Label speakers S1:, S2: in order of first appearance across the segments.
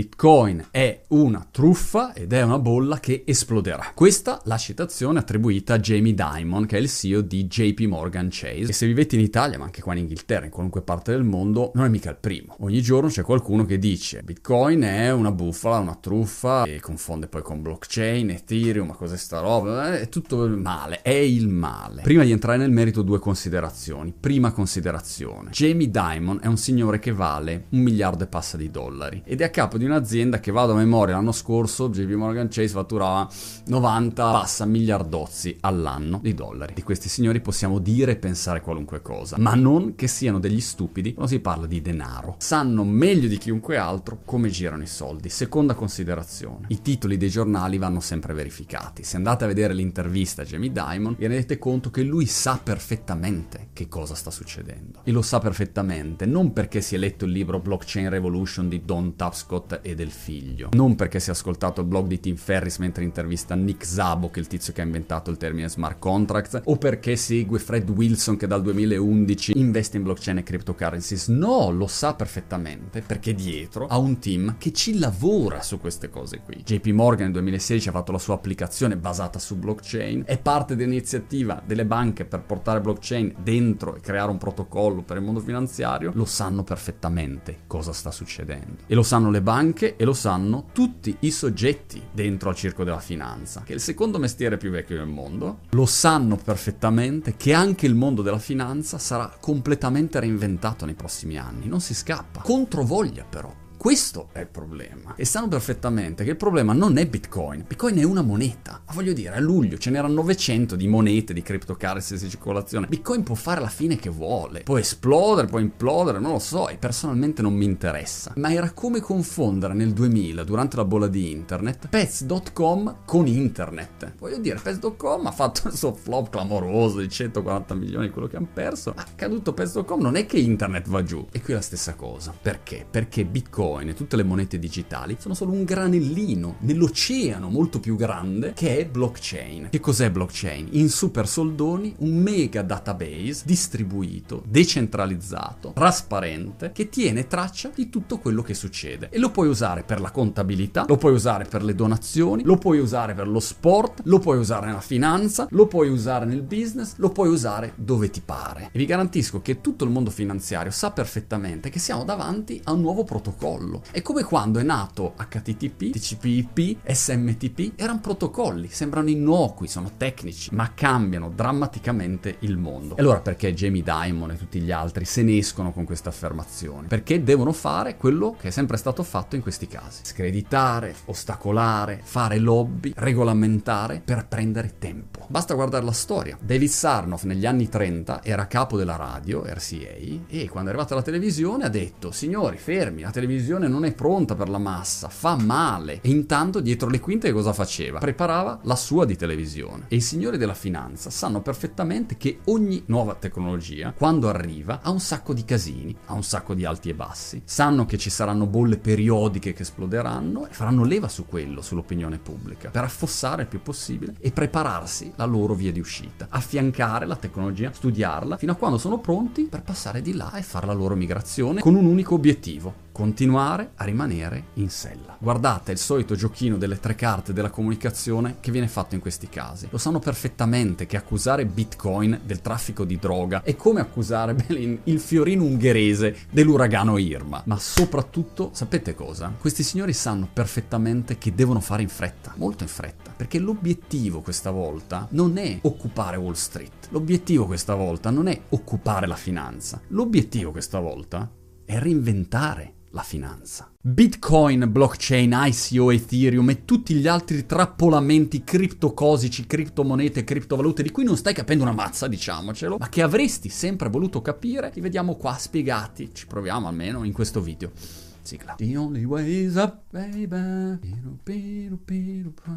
S1: Bitcoin è una truffa ed è una bolla che esploderà. Questa la citazione attribuita a Jamie Dimon, che è il CEO di JP Morgan Chase. E se vivete in Italia, ma anche qua in Inghilterra, in qualunque parte del mondo, non è mica il primo. Ogni giorno c'è qualcuno che dice Bitcoin è una bufala, una truffa e confonde poi con blockchain, Ethereum, ma cos'è sta roba? È tutto il male, è il male. Prima di entrare nel merito due considerazioni. Prima considerazione. Jamie Dimon è un signore che vale un miliardo e passa di dollari ed è a capo di un'azienda che vado a memoria l'anno scorso JP Morgan Chase fatturava 90 passa miliardozzi all'anno di dollari. Di questi signori possiamo dire e pensare qualunque cosa, ma non che siano degli stupidi quando si parla di denaro. Sanno meglio di chiunque altro come girano i soldi. Seconda considerazione, i titoli dei giornali vanno sempre verificati. Se andate a vedere l'intervista a Jamie Dimon, vi rendete conto che lui sa perfettamente che cosa sta succedendo. E lo sa perfettamente, non perché si è letto il libro Blockchain Revolution di Don Tapscott e del figlio, non perché si è ascoltato il blog di Tim Ferris mentre intervista Nick Zabo, che è il tizio che ha inventato il termine smart contracts, o perché segue Fred Wilson che dal 2011 investe in blockchain e cryptocurrencies. No, lo sa perfettamente perché dietro ha un team che ci lavora su queste cose qui. JP Morgan nel 2016 ha fatto la sua applicazione basata su blockchain, è parte dell'iniziativa delle banche per portare blockchain dentro e creare un protocollo per il mondo finanziario, lo sanno perfettamente cosa sta succedendo. E lo sanno le banche e lo sanno tutti i soggetti dentro al circo della finanza, che è il secondo mestiere più vecchio del mondo. Lo sanno perfettamente che anche il mondo della finanza sarà completamente reinventato nei prossimi anni, non si scappa. Controvoglia però. Questo è il problema. E sanno perfettamente che il problema non è Bitcoin. Bitcoin è una moneta. Ma voglio dire, a luglio ce n'erano 900 di monete, di cryptocurrency in circolazione. Bitcoin può fare la fine che vuole. Può esplodere, può implodere, non lo so. E personalmente non mi interessa. Ma era come confondere nel 2000, durante la bolla di internet, pets.com con internet. Voglio dire, pets.com ha fatto il suo flop clamoroso di 140 milioni di quello che hanno perso. Ma caduto pets.com non è che internet va giù. E qui è la stessa cosa. Perché? Perché Bitcoin bitcoin e tutte le monete digitali sono solo un granellino nell'oceano molto più grande che è blockchain. Che cos'è blockchain? In super soldoni un mega database distribuito, decentralizzato, trasparente, che tiene traccia di tutto quello che succede. E lo puoi usare per la contabilità, lo puoi usare per le donazioni, lo puoi usare per lo sport, lo puoi usare nella finanza, lo puoi usare nel business, lo puoi usare dove ti pare. E vi garantisco che tutto il mondo finanziario sa perfettamente che siamo davanti a un nuovo protocollo protocollo. È come quando è nato HTTP, TCP/IP, SMTP, erano protocolli, sembrano innocui, sono tecnici, ma cambiano drammaticamente il mondo. E allora perché Jamie Dimon e tutti gli altri se ne escono con questa affermazione? Perché devono fare quello che è sempre stato fatto in questi casi. Screditare, ostacolare, fare lobby, regolamentare per prendere tempo. Basta guardare la storia. David Sarnoff negli anni 30 era capo della radio, RCA, e quando è arrivata la televisione ha detto, signori, fermi, la televisione televisione non è pronta per la massa, fa male. E intanto dietro le quinte cosa faceva? Preparava la sua di televisione. E i signori della finanza sanno perfettamente che ogni nuova tecnologia, quando arriva, ha un sacco di casini, ha un sacco di alti e bassi. Sanno che ci saranno bolle periodiche che esploderanno e faranno leva su quello, sull'opinione pubblica, per affossare il più possibile e prepararsi la loro via di uscita. Affiancare la tecnologia, studiarla, fino a quando sono pronti per passare di là e fare la loro migrazione con un unico obiettivo, continuare a rimanere in sella. Guardate il solito giochino delle tre carte della comunicazione che viene fatto in questi casi. Lo sanno perfettamente che accusare Bitcoin del traffico di droga è come accusare Belin, il fiorino ungherese dell'uragano Irma. Ma soprattutto, sapete cosa? Questi signori sanno perfettamente che devono fare in fretta, molto in fretta, perché l'obiettivo questa volta non è occupare Wall Street. L'obiettivo questa volta non è occupare la finanza. L'obiettivo questa volta è reinventare la finanza. Bitcoin, blockchain, ICO, Ethereum e tutti gli altri trappolamenti criptocosici, criptomonete, criptovalute di cui non stai capendo una mazza, diciamocelo, ma che avresti sempre voluto capire, li vediamo qua spiegati. Ci proviamo almeno in questo video. Sigla. The only way is up, baby.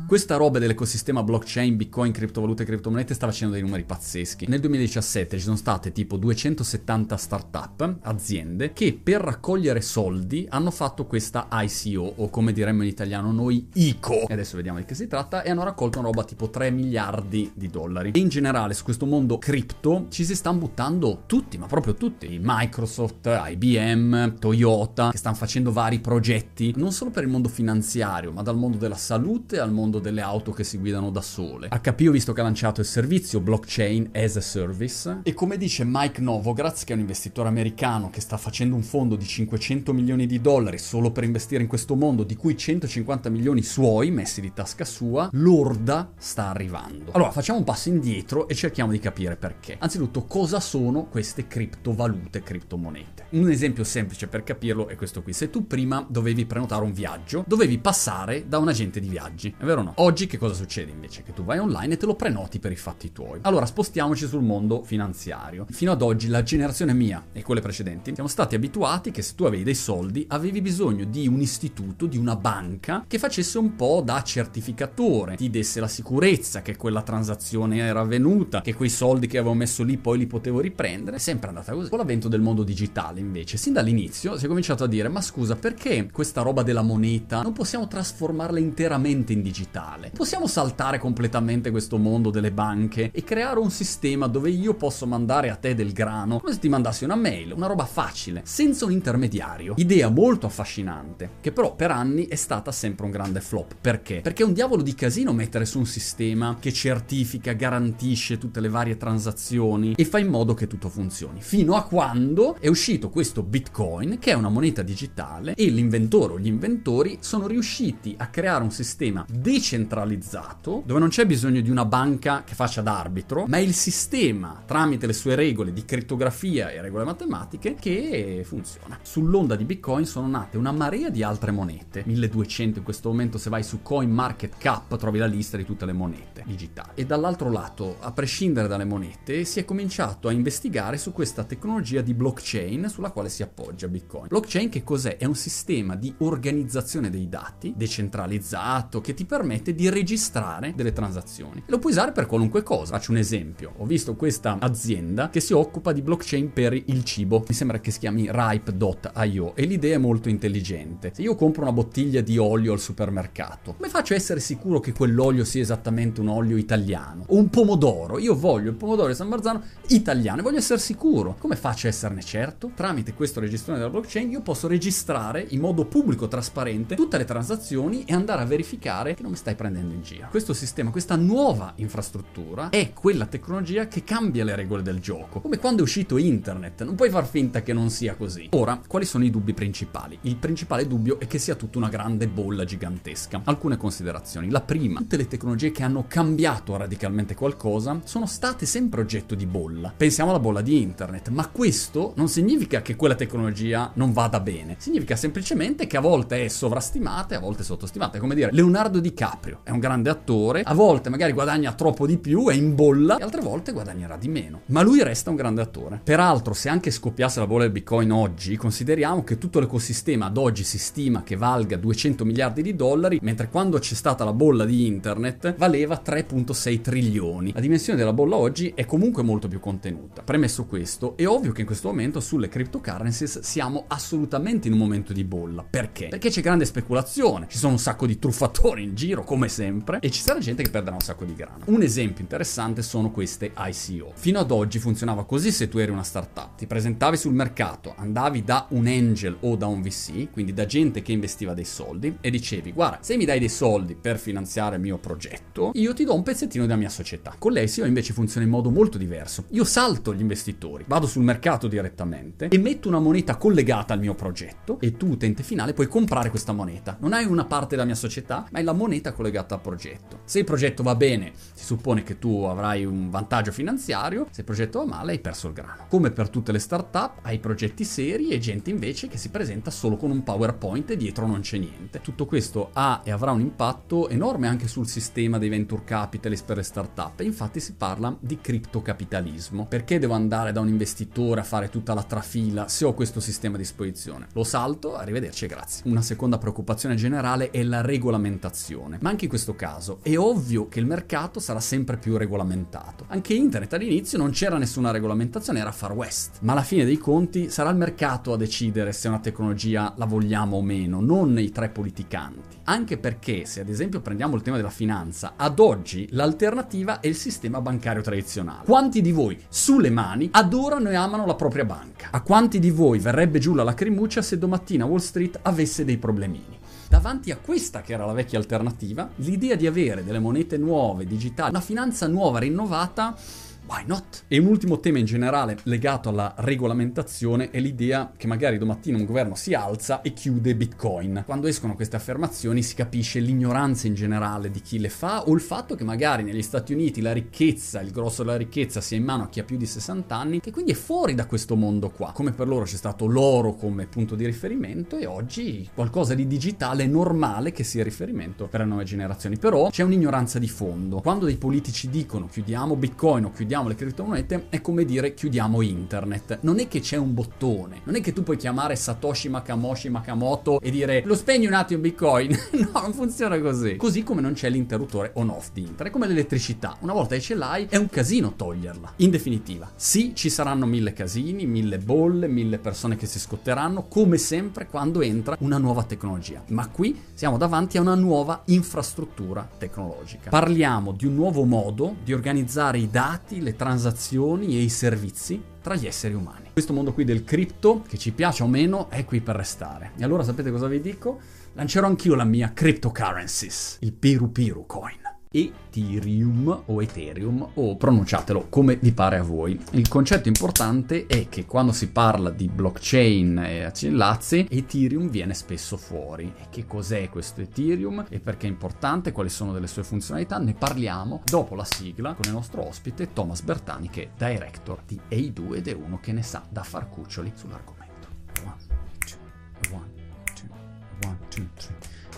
S1: Questa roba dell'ecosistema blockchain, bitcoin, criptovalute e criptomonete sta facendo dei numeri pazzeschi. Nel 2017 ci sono state tipo 270 startup, aziende, che per raccogliere soldi hanno fatto questa ICO, o come diremmo in italiano noi, ICO. E adesso vediamo di che si tratta, e hanno raccolto una roba tipo 3 miliardi di dollari. E in generale su questo mondo cripto ci si stanno buttando tutti, ma proprio tutti. Microsoft, IBM, Toyota, che stanno facendo facendo vari progetti, non solo per il mondo finanziario, ma dal mondo della salute al mondo delle auto che si guidano da sole. HP ho visto che ha lanciato il servizio Blockchain as a Service e come dice Mike Novogratz, che è un investitore americano che sta facendo un fondo di 500 milioni di dollari solo per investire in questo mondo, di cui 150 milioni suoi messi di tasca sua, l'orda sta arrivando. Allora facciamo un passo indietro e cerchiamo di capire perché. Anzitutto cosa sono queste criptovalute, criptomonete? Un esempio semplice per capirlo è questo qui. Se tu prima dovevi prenotare un viaggio, dovevi passare da un agente di viaggi, è vero o no? Oggi che cosa succede invece? Che tu vai online e te lo prenoti per i fatti tuoi. Allora spostiamoci sul mondo finanziario. Fino ad oggi la generazione mia e quelle precedenti siamo stati abituati che se tu avevi dei soldi avevi bisogno di un istituto, di una banca che facesse un po' da certificatore, ti desse la sicurezza che quella transazione era avvenuta, che quei soldi che avevo messo lì poi li potevo riprendere. È sempre andata così. Con l'avvento del mondo digitale invece, sin dall'inizio si è cominciato a dire ma scusa perché questa roba della moneta non possiamo trasformarla interamente in digitale? Possiamo saltare completamente questo mondo delle banche e creare un sistema dove io posso mandare a te del grano come se ti mandassi una mail, una roba facile, senza un intermediario. Idea molto affascinante, che però per anni è stata sempre un grande flop. Perché? Perché è un diavolo di casino mettere su un sistema che certifica, garantisce tutte le varie transazioni e fa in modo che tutto funzioni. Fino a quando è uscito questo Bitcoin, che è una moneta digitale, e l'inventore o gli inventori sono riusciti a creare un sistema decentralizzato dove non c'è bisogno di una banca che faccia da arbitro, ma il sistema tramite le sue regole di crittografia e regole matematiche che funziona. Sull'onda di Bitcoin sono nate una marea di altre monete, 1200 in questo momento se vai su CoinMarketCap trovi la lista di tutte le monete digitali. E dall'altro lato, a prescindere dalle monete, si è cominciato a investigare su questa tecnologia di blockchain sulla quale si appoggia Bitcoin. Blockchain che cos'è? È un sistema di organizzazione dei dati decentralizzato che ti permette di registrare delle transazioni. Lo puoi usare per qualunque cosa. Faccio un esempio. Ho visto questa azienda che si occupa di blockchain per il cibo. Mi sembra che si chiami Ripe.io e l'idea è molto intelligente. Se io compro una bottiglia di olio al supermercato, come faccio a essere sicuro che quell'olio sia esattamente un olio italiano? O un pomodoro? Io voglio il pomodoro di San Marzano italiano e voglio essere sicuro. Come faccio a esserne certo? Tramite questo registrone della blockchain io posso registrare in modo pubblico, trasparente, tutte le transazioni e andare a verificare che non mi stai prendendo in giro. Questo sistema, questa nuova infrastruttura è quella tecnologia che cambia le regole del gioco. Come quando è uscito internet, non puoi far finta che non sia così. Ora, quali sono i dubbi principali? Il principale dubbio è che sia tutta una grande bolla gigantesca. Alcune considerazioni. La prima, tutte le tecnologie che hanno cambiato radicalmente qualcosa sono state sempre oggetto di bolla. Pensiamo alla bolla di internet, ma questo non significa che quella tecnologia non vada bene. Significa semplicemente che a volte è sovrastimata e a volte sottostimata. È come dire, Leonardo DiCaprio è un grande attore, a volte magari guadagna troppo di più, è in bolla, e altre volte guadagnerà di meno. Ma lui resta un grande attore. Peraltro, se anche scoppiasse la bolla del Bitcoin oggi, consideriamo che tutto l'ecosistema ad oggi si stima che valga 200 miliardi di dollari, mentre quando c'è stata la bolla di internet valeva 3.6 trilioni. La dimensione della bolla oggi è comunque molto più contenuta. Premesso questo, è ovvio che in questo momento sulle cryptocurrencies siamo assolutamente in un momento di bolla. Perché? Perché c'è grande speculazione, ci sono un sacco di truffatori in giro, come sempre, e ci sarà gente che perderà un sacco di grano. Un esempio interessante sono queste ICO. Fino ad oggi funzionava così se tu eri una startup, ti presentavi sul mercato, andavi da un angel o da un VC, quindi da gente che investiva dei soldi, e dicevi, guarda, se mi dai dei soldi per finanziare il mio progetto, io ti do un pezzettino della mia società. Con l'ICO invece funziona in modo molto diverso. Io salto gli investitori, vado sul mercato direttamente e metto una moneta collegata al mio progetto e tu, utente finale, puoi comprare questa moneta. Non hai una parte della mia società, ma hai la moneta collegata al progetto. Se il progetto va bene, si suppone che tu avrai un vantaggio finanziario, se il progetto va male hai perso il grano. Come per tutte le start-up, hai progetti seri e gente invece che si presenta solo con un PowerPoint e dietro non c'è niente. Tutto questo ha e avrà un impatto enorme anche sul sistema dei venture capitalist per le start-up e infatti si parla di criptocapitalismo. Perché devo andare da un investitore a fare tutta la trafila se ho questo sistema a disposizione? Lo salto, arrivederci e grazie. Una seconda preoccupazione generale è la regolamentazione. Ma anche in questo caso è ovvio che il mercato sarà sempre più regolamentato. Anche internet all'inizio non c'era nessuna regolamentazione, era far west. Ma alla fine dei conti sarà il mercato a decidere se una tecnologia la vogliamo o meno, non i tre politicanti. Anche perché, se ad esempio prendiamo il tema della finanza, ad oggi l'alternativa è il sistema bancario tradizionale. Quanti di voi sulle mani adorano e amano la propria banca? A quanti di voi verrebbe giù la lacrimuccia se domattina Wall Street avesse dei problemini. Davanti a questa che era la vecchia alternativa, l'idea di avere delle monete nuove, digitali, una finanza nuova, rinnovata, Why not? E un ultimo tema in generale legato alla regolamentazione è l'idea che magari domattina un governo si alza e chiude Bitcoin. Quando escono queste affermazioni si capisce l'ignoranza in generale di chi le fa o il fatto che magari negli Stati Uniti la ricchezza, il grosso della ricchezza sia in mano a chi ha più di 60 anni, che quindi è fuori da questo mondo qua. Come per loro c'è stato l'oro come punto di riferimento e oggi qualcosa di digitale normale che sia riferimento per le nuove generazioni. Però c'è un'ignoranza di fondo. Quando dei politici dicono chiudiamo Bitcoin o chiudiamo chiudiamo le criptomonete è come dire chiudiamo internet. Non è che c'è un bottone, non è che tu puoi chiamare Satoshi Makamoshi Makamoto e dire lo spegni un attimo Bitcoin. no, non funziona così. Così come non c'è l'interruttore on-off di internet, è come l'elettricità. Una volta che ce l'hai è un casino toglierla. In definitiva, sì, ci saranno mille casini, mille bolle, mille persone che si scotteranno, come sempre quando entra una nuova tecnologia. Ma qui siamo davanti a una nuova infrastruttura tecnologica. Parliamo di un nuovo modo di organizzare i dati, le transazioni e i servizi tra gli esseri umani. Questo mondo qui del cripto, che ci piace o meno, è qui per restare. E allora sapete cosa vi dico? Lancerò anch'io la mia cryptocurrencies, il Piru Piru Coin. Ethereum o Ethereum o pronunciatelo come vi pare a voi. Il concetto importante è che quando si parla di blockchain e accillazzi, Ethereum viene spesso fuori. E che cos'è questo Ethereum e perché è importante, quali sono delle sue funzionalità, ne parliamo dopo la sigla con il nostro ospite Thomas Bertani che è director di A2 ed è uno che ne sa da far cuccioli sull'argomento.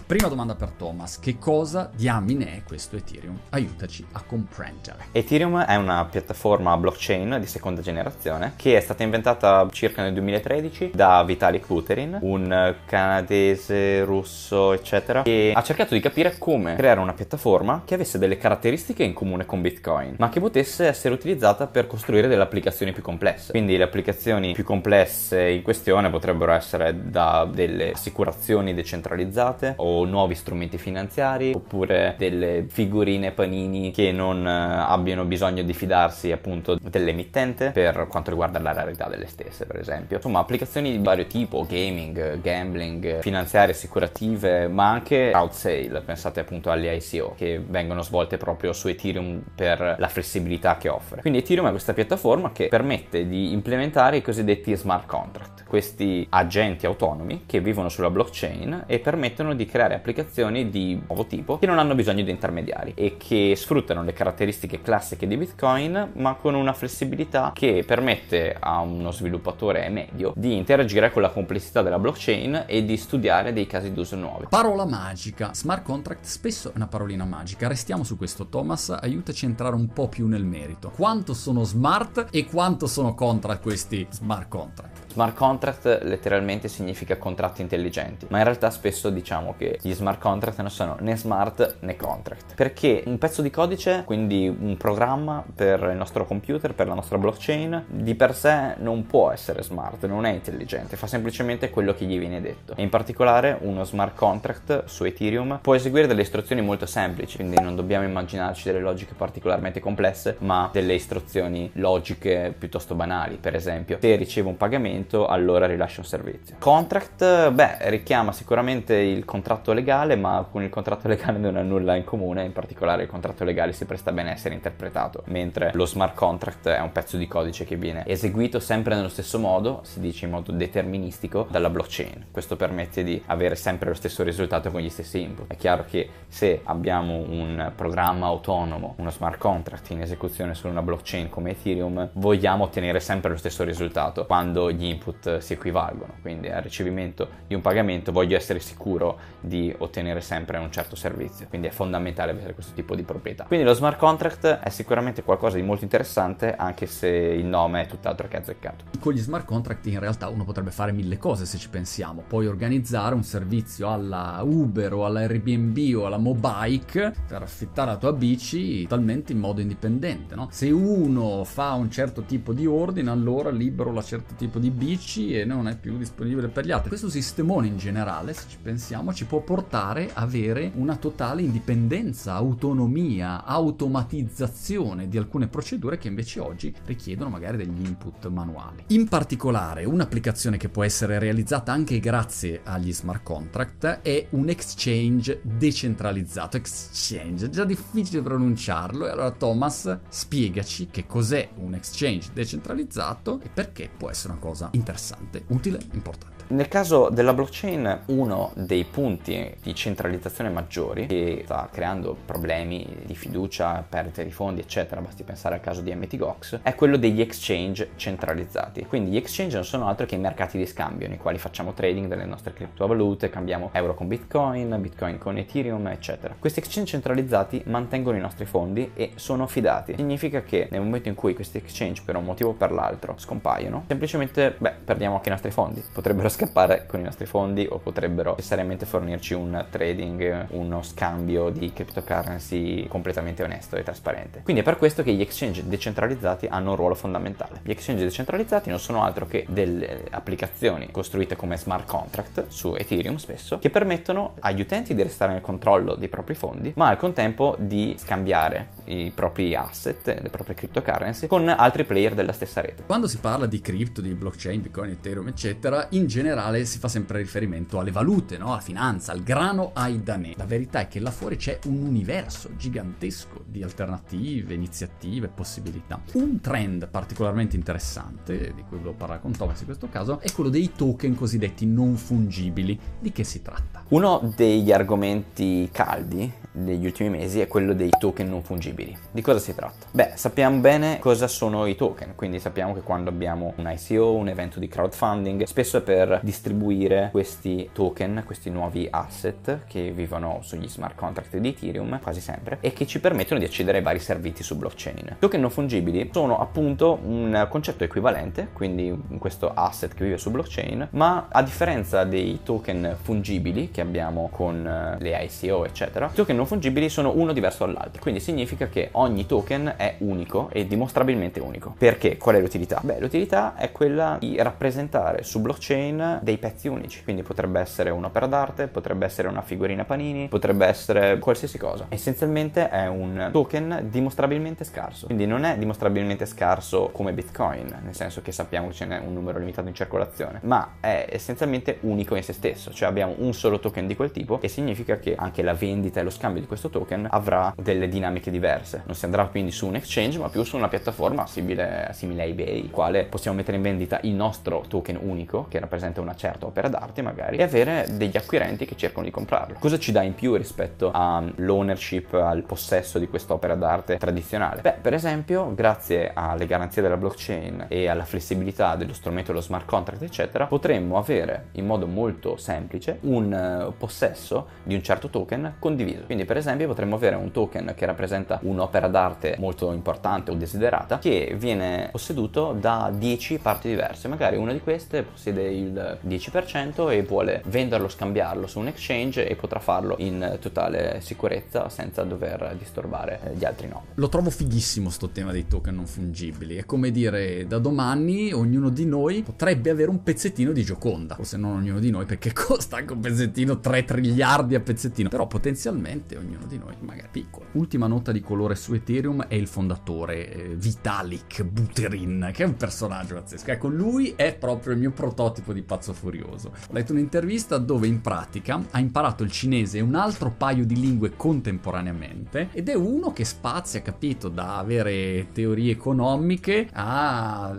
S1: Prima domanda per Thomas, che cosa diamine è questo Ethereum? Aiutaci a comprendere.
S2: Ethereum è una piattaforma blockchain di seconda generazione che è stata inventata circa nel 2013 da Vitalik Buterin, un canadese, russo, eccetera, che ha cercato di capire come creare una piattaforma che avesse delle caratteristiche in comune con Bitcoin, ma che potesse essere utilizzata per costruire delle applicazioni più complesse. Quindi le applicazioni più complesse in questione potrebbero essere da delle assicurazioni decentralizzate o nuovi strumenti finanziari oppure delle figurine panini che non eh, abbiano bisogno di fidarsi appunto dell'emittente per quanto riguarda la rarità delle stesse per esempio. Insomma applicazioni di vario tipo gaming gambling finanziarie assicurative ma anche crowd sale pensate appunto alle ICO che vengono svolte proprio su Ethereum per la flessibilità che offre. Quindi Ethereum è questa piattaforma che permette di implementare i cosiddetti smart contract questi agenti autonomi che vivono sulla blockchain e permettono di creare creare applicazioni di nuovo tipo che non hanno bisogno di intermediari e che sfruttano le caratteristiche classiche di Bitcoin ma con una flessibilità che permette a uno sviluppatore medio di interagire con la complessità della blockchain e di studiare dei casi d'uso nuovi.
S1: Parola magica. Smart contract spesso è una parolina magica. Restiamo su questo Thomas, aiutaci a entrare un po' più nel merito. Quanto sono smart e quanto sono contract questi smart contract?
S2: Smart contract letteralmente significa contratti intelligenti, ma in realtà spesso diciamo che gli smart contract non sono né smart né contract, perché un pezzo di codice, quindi un programma per il nostro computer, per la nostra blockchain, di per sé non può essere smart, non è intelligente, fa semplicemente quello che gli viene detto. E in particolare uno smart contract su Ethereum può eseguire delle istruzioni molto semplici, quindi non dobbiamo immaginarci delle logiche particolarmente complesse, ma delle istruzioni logiche piuttosto banali, per esempio, se ricevo un pagamento pagamento, allora rilascia un servizio. Contract, beh, richiama sicuramente il contratto legale, ma con il contratto legale non ha nulla in comune, in particolare il contratto legale si presta bene a essere interpretato, mentre lo smart contract è un pezzo di codice che viene eseguito sempre nello stesso modo, si dice in modo deterministico, dalla blockchain. Questo permette di avere sempre lo stesso risultato con gli stessi input. È chiaro che se abbiamo un programma autonomo, uno smart contract in esecuzione su una blockchain come Ethereum, vogliamo ottenere sempre lo stesso risultato quando gli input si equivalgono, quindi al ricevimento di un pagamento voglio essere sicuro di ottenere sempre un certo servizio, quindi è fondamentale avere questo tipo di proprietà. Quindi lo smart contract è sicuramente qualcosa di molto interessante anche se il nome è tutt'altro che azzeccato.
S1: Con gli smart contract in realtà uno potrebbe fare mille cose se ci pensiamo, puoi organizzare un servizio alla Uber o alla Airbnb o alla Mobike per affittare la tua bici totalmente in modo indipendente, no? Se uno fa un certo tipo di ordine allora libero la certo tipo di bici bici e non è più disponibile per gli altri. Questo sistemone in generale, se ci pensiamo, ci può portare a avere una totale indipendenza, autonomia, automatizzazione di alcune procedure che invece oggi richiedono magari degli input manuali. In particolare, un'applicazione che può essere realizzata anche grazie agli smart contract è un exchange decentralizzato. Exchange, è già difficile pronunciarlo. E allora Thomas, spiegaci che cos'è un exchange decentralizzato e perché può essere una cosa interessante, utile, importante.
S2: Nel caso della blockchain, uno dei punti di centralizzazione maggiori che sta creando problemi di fiducia, perdite di fondi, eccetera, basti pensare al caso di MTGOX, è quello degli exchange centralizzati. Quindi gli exchange non sono altro che i mercati di scambio nei quali facciamo trading delle nostre criptovalute, cambiamo euro con Bitcoin, Bitcoin con Ethereum, eccetera. Questi exchange centralizzati mantengono i nostri fondi e sono fidati. Significa che nel momento in cui questi exchange per un motivo o per l'altro scompaiono, semplicemente, beh, perdiamo anche i nostri fondi. Potrebbero scappare con i nostri fondi o potrebbero necessariamente fornirci un trading, uno scambio di cryptocurrency completamente onesto e trasparente. Quindi è per questo che gli exchange decentralizzati hanno un ruolo fondamentale. Gli exchange decentralizzati non sono altro che delle applicazioni costruite come smart contract su Ethereum spesso che permettono agli utenti di restare nel controllo dei propri fondi, ma al contempo di scambiare i propri asset, le proprie cryptocurrency con altri player della stessa rete.
S1: Quando si parla di cripto, di blockchain, Bitcoin, Ethereum, eccetera, in generale si fa sempre riferimento alle valute, no? alla finanza, al grano ai danè. La verità è che là fuori c'è un universo gigantesco di alternative, iniziative, possibilità. Un trend particolarmente interessante, di cui volevo parlare con Thomas in questo caso, è quello dei token cosiddetti non fungibili. Di che si tratta?
S2: Uno degli argomenti caldi degli ultimi mesi è quello dei token non fungibili. Di cosa si tratta? Beh, sappiamo bene cosa sono i token, quindi sappiamo che quando abbiamo un ICO, un evento di crowdfunding, spesso è per distribuire questi token, questi nuovi asset che vivono sugli smart contract di Ethereum, quasi sempre, e che ci permettono di accedere ai vari servizi su blockchain. Token non fungibili sono appunto un concetto equivalente, quindi questo asset che vive su blockchain, ma a differenza dei token fungibili che abbiamo con eh, le ICO, eccetera, i token non fungibili sono uno diverso dall'altro. Quindi significa che ogni token è unico e dimostrabilmente unico. Perché? Qual è l'utilità? Beh, l'utilità è quella di rappresentare su blockchain dei pezzi unici. Quindi potrebbe essere un'opera d'arte, potrebbe essere una figurina panini, potrebbe essere qualsiasi cosa. Essenzialmente è un token dimostrabilmente scarso. Quindi non è dimostrabilmente scarso come Bitcoin, nel senso che sappiamo che ce n'è un numero limitato in circolazione, ma è essenzialmente unico in se stesso. Cioè abbiamo un solo token di quel tipo e significa che anche la vendita e lo scambio di questo token avrà delle dinamiche diverse. Non si andrà quindi su un exchange, ma più su una piattaforma simile, simile a eBay, quale possiamo mettere in vendita il nostro token unico, che rappresenta una certa opera d'arte magari, e avere degli acquirenti che cercano di comprarlo. Cosa ci dà in più rispetto all'ownership, al possesso di questa opera d'arte tradizionale? Beh, per esempio, grazie alle garanzie della blockchain e alla flessibilità dello strumento dello smart contract, eccetera, potremmo avere in modo molto semplice un uh, possesso di un certo token condiviso. Quindi, per esempio, potremmo avere un token che rappresenta un'opera d'arte molto importante o desiderata che viene posseduto da 10 parti diverse. Magari una di queste possiede il 10% e vuole venderlo, scambiarlo su un exchange e potrà farlo in totale sicurezza senza dover disturbare eh, gli altri no.
S1: Lo trovo fighissimo sto tema dei token non fungibili. È come dire da domani ognuno di noi potrebbe avere un pezzettino di Gioconda. Forse non ognuno di noi perché costa anche un pezzettino 3 triliardi a pezzettino. Però potenzialmente ognuno di noi magari piccolo. Ultima nota di colore su Ethereum è il fondatore eh, Vitalik Buterin, che è un personaggio pazzesco. Ecco, lui è proprio il mio prototipo di pazzo furioso. Ho letto un'intervista dove in pratica ha imparato il cinese e un altro paio di lingue contemporaneamente ed è uno che spazia, capito, da avere teorie economiche a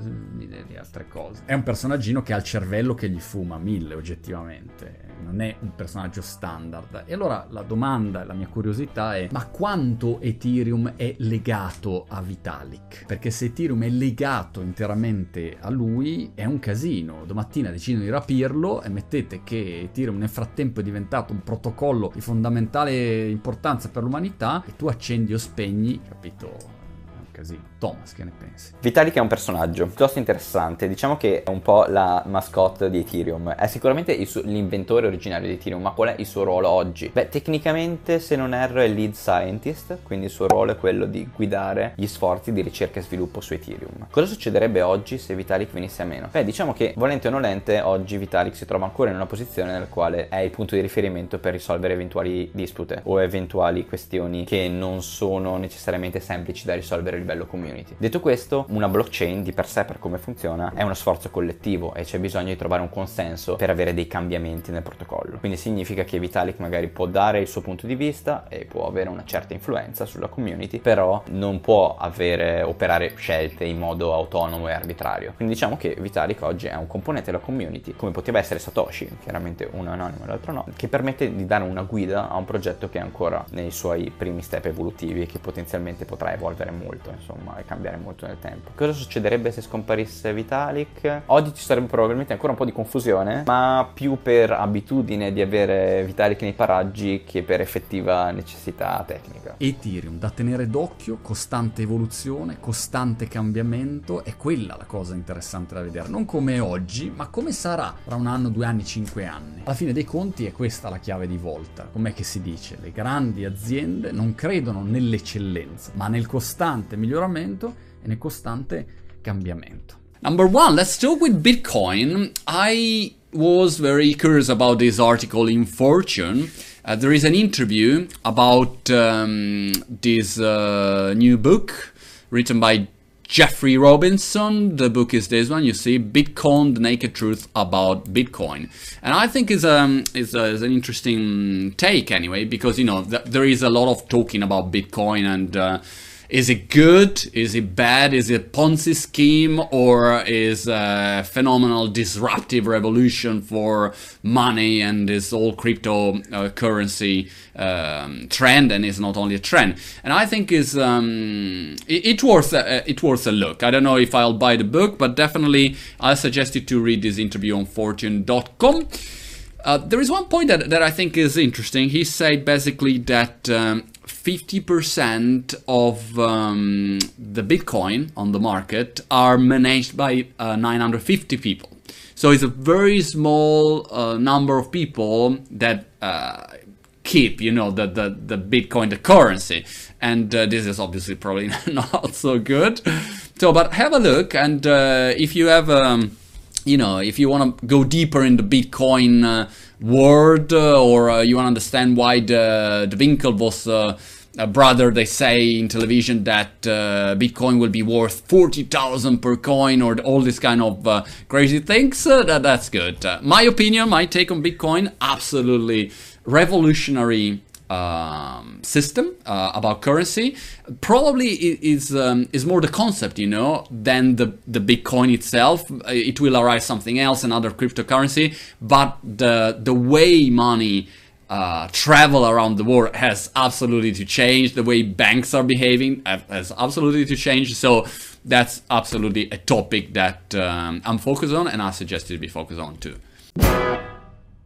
S1: di altre cose. È un personaggino che ha il cervello che gli fuma mille oggettivamente non è un personaggio standard. E allora la domanda, la mia curiosità è: ma quanto Ethereum è legato a Vitalik? Perché se Ethereum è legato interamente a lui è un casino. Domattina decidono di rapirlo e mettete che Ethereum nel frattempo è diventato un protocollo di fondamentale importanza per l'umanità e tu accendi o spegni, capito?
S3: Casino. Thomas, che ne pensi?
S2: Vitalik è un personaggio piuttosto interessante, diciamo che è un po' la mascotte di Ethereum, è sicuramente su- l'inventore originario di Ethereum, ma qual è il suo ruolo oggi? Beh, tecnicamente se non erro è lead scientist, quindi il suo ruolo è quello di guidare gli sforzi di ricerca e sviluppo su Ethereum. Cosa succederebbe oggi se Vitalik venisse a meno? Beh, diciamo che volente o nolente oggi Vitalik si trova ancora in una posizione nella quale è il punto di riferimento per risolvere eventuali dispute o eventuali questioni che non sono necessariamente semplici da risolvere livello community. Detto questo, una blockchain di per sé per come funziona è uno sforzo collettivo e c'è bisogno di trovare un consenso per avere dei cambiamenti nel protocollo. Quindi significa che Vitalik magari può dare il suo punto di vista e può avere una certa influenza sulla community, però non può avere, operare scelte in modo autonomo e arbitrario. Quindi diciamo che Vitalik oggi è un componente della community, come poteva essere Satoshi, chiaramente uno anonimo e l'altro no, che permette di dare una guida a un progetto che è ancora nei suoi primi step evolutivi e che potenzialmente potrà evolvere molto, insomma, e cambiare molto nel tempo. Cosa succederebbe se scomparisse Vitalik? Oggi ci sarebbe probabilmente ancora un po' di confusione, ma più per abitudine di avere Vitalik nei paraggi che per effettiva necessità tecnica.
S3: Ethereum da tenere d'occhio, costante evoluzione, costante cambiamento, è quella la cosa interessante da vedere, non come oggi, ma come sarà tra un anno, due anni, cinque anni. Alla fine dei conti è questa la chiave di volta, com'è che si dice? Le grandi aziende non credono nell'eccellenza, ma nel costante miglioramento e nel costante cambiamento.
S1: Number one, let's talk with Bitcoin. I was very curious about this article in Fortune. Uh, there is an interview about um, this uh, new book written by Jeffrey Robinson. The book is this one, you see, Bitcoin: The Naked Truth About Bitcoin, and I think is um is, is an interesting take anyway because you know th- there is a lot of talking about Bitcoin and. Uh, is it good? Is it bad? Is it Ponzi scheme or is a phenomenal disruptive revolution for money and this all cryptocurrency um, trend? And it's not only a trend. And I think is um, it, it worth a, it worth a look. I don't know if I'll buy the book, but definitely I suggest you to read this interview on Fortune.com. Uh, there is one point that, that I think is interesting. He said basically that um, 50% of um, the Bitcoin on the market are managed by uh, 950 people. So it's a very small uh, number of people that uh, keep, you know, the, the, the Bitcoin, the currency. And uh, this is obviously probably not so good. So, but have a look. And uh, if you have, um, you know, if you want to go deeper in the Bitcoin world uh, or uh, you want to understand why the, the Winkel was uh, a brother they say in television that uh, bitcoin will be worth 40,000 per coin or all this kind of uh, crazy things uh, that, that's good. My opinion my take on bitcoin absolutely revolutionary um, system uh, about currency probably is um, is more the concept you know than the the bitcoin itself Uh, it will arise something else another cryptocurrency but the the way money uh, travel around the world has absolutely to change. The way banks are behaving has absolutely to change. So that's absolutely a topic that um, I'm focused on, and I suggest you be focused on too.